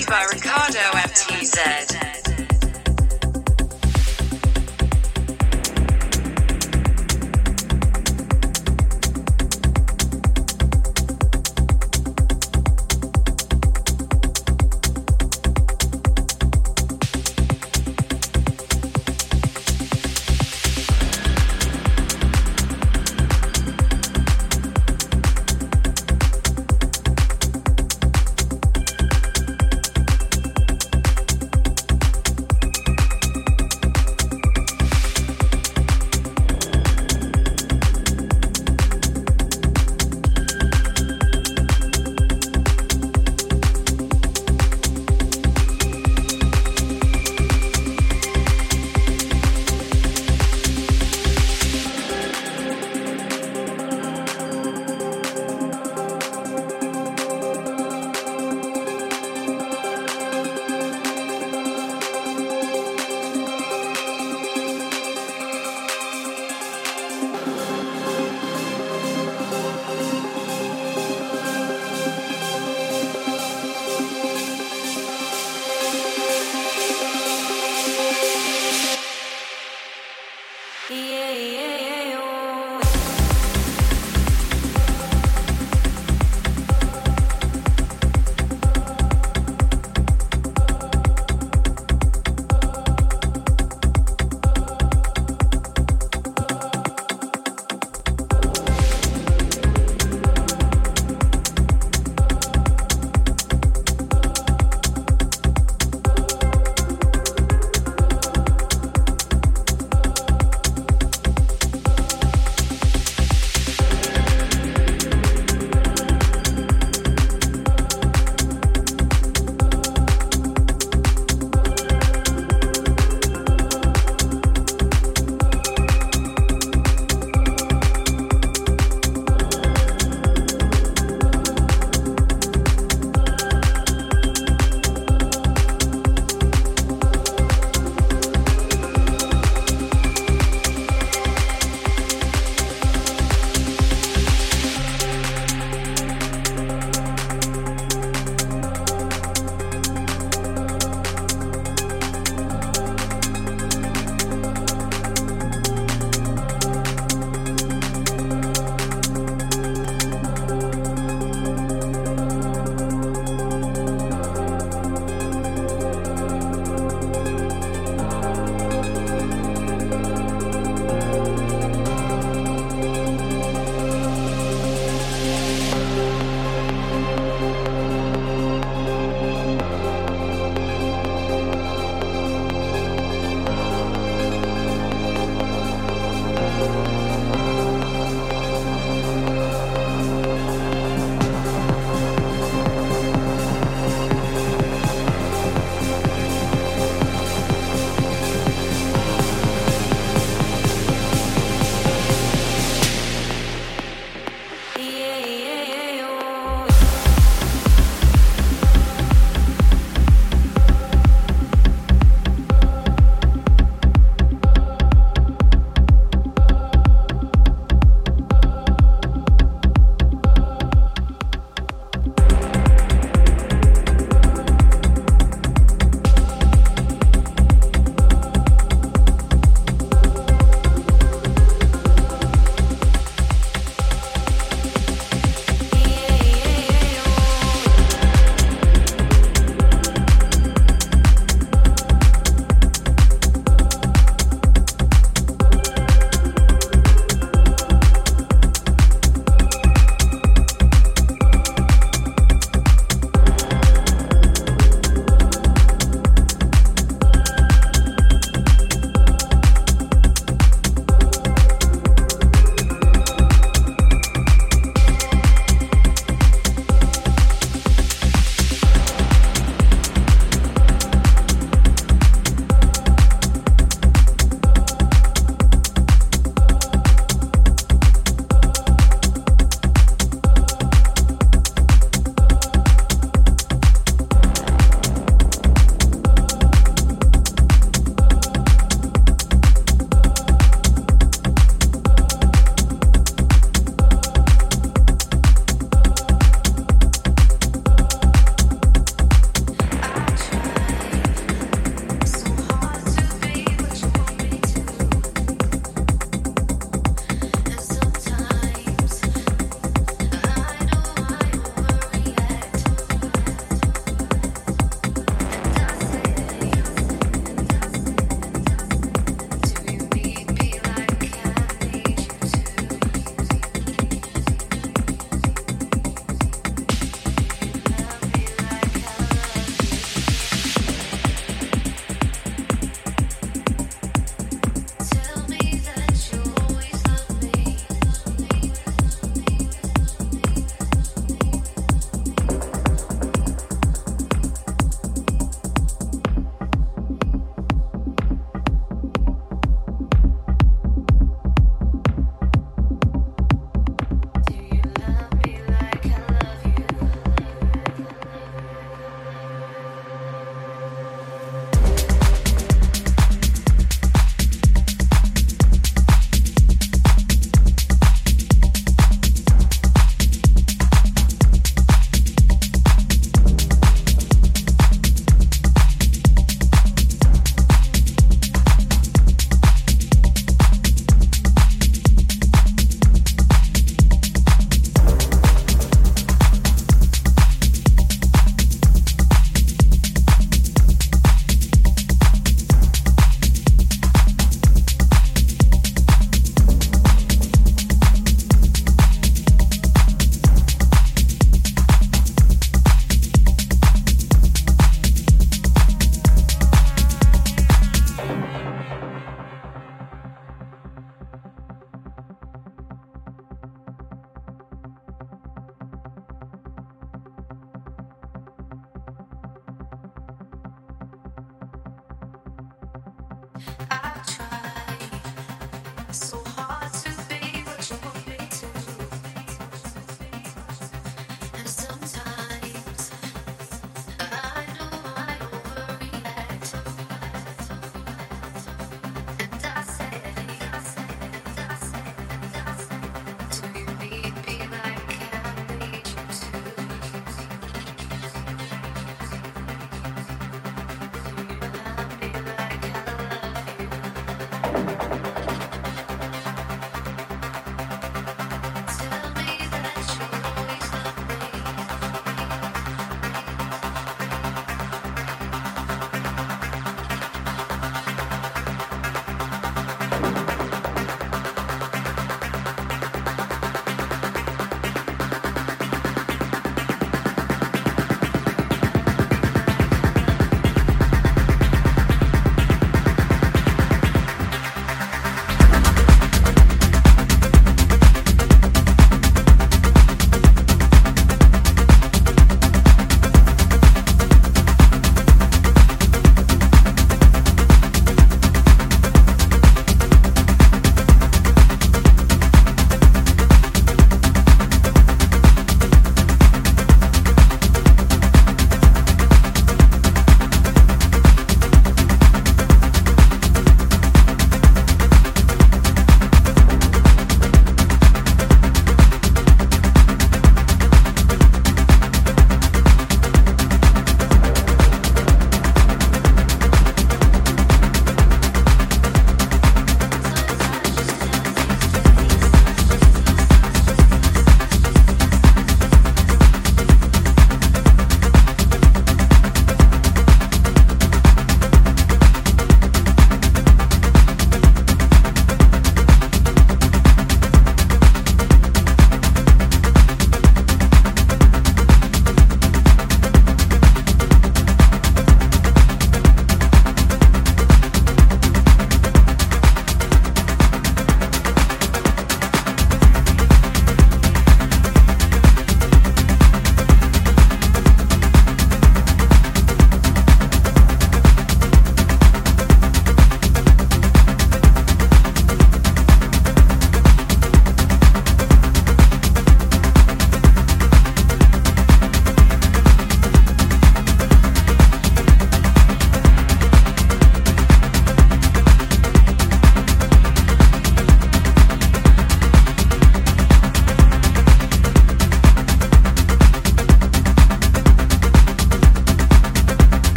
By Ricardo MT.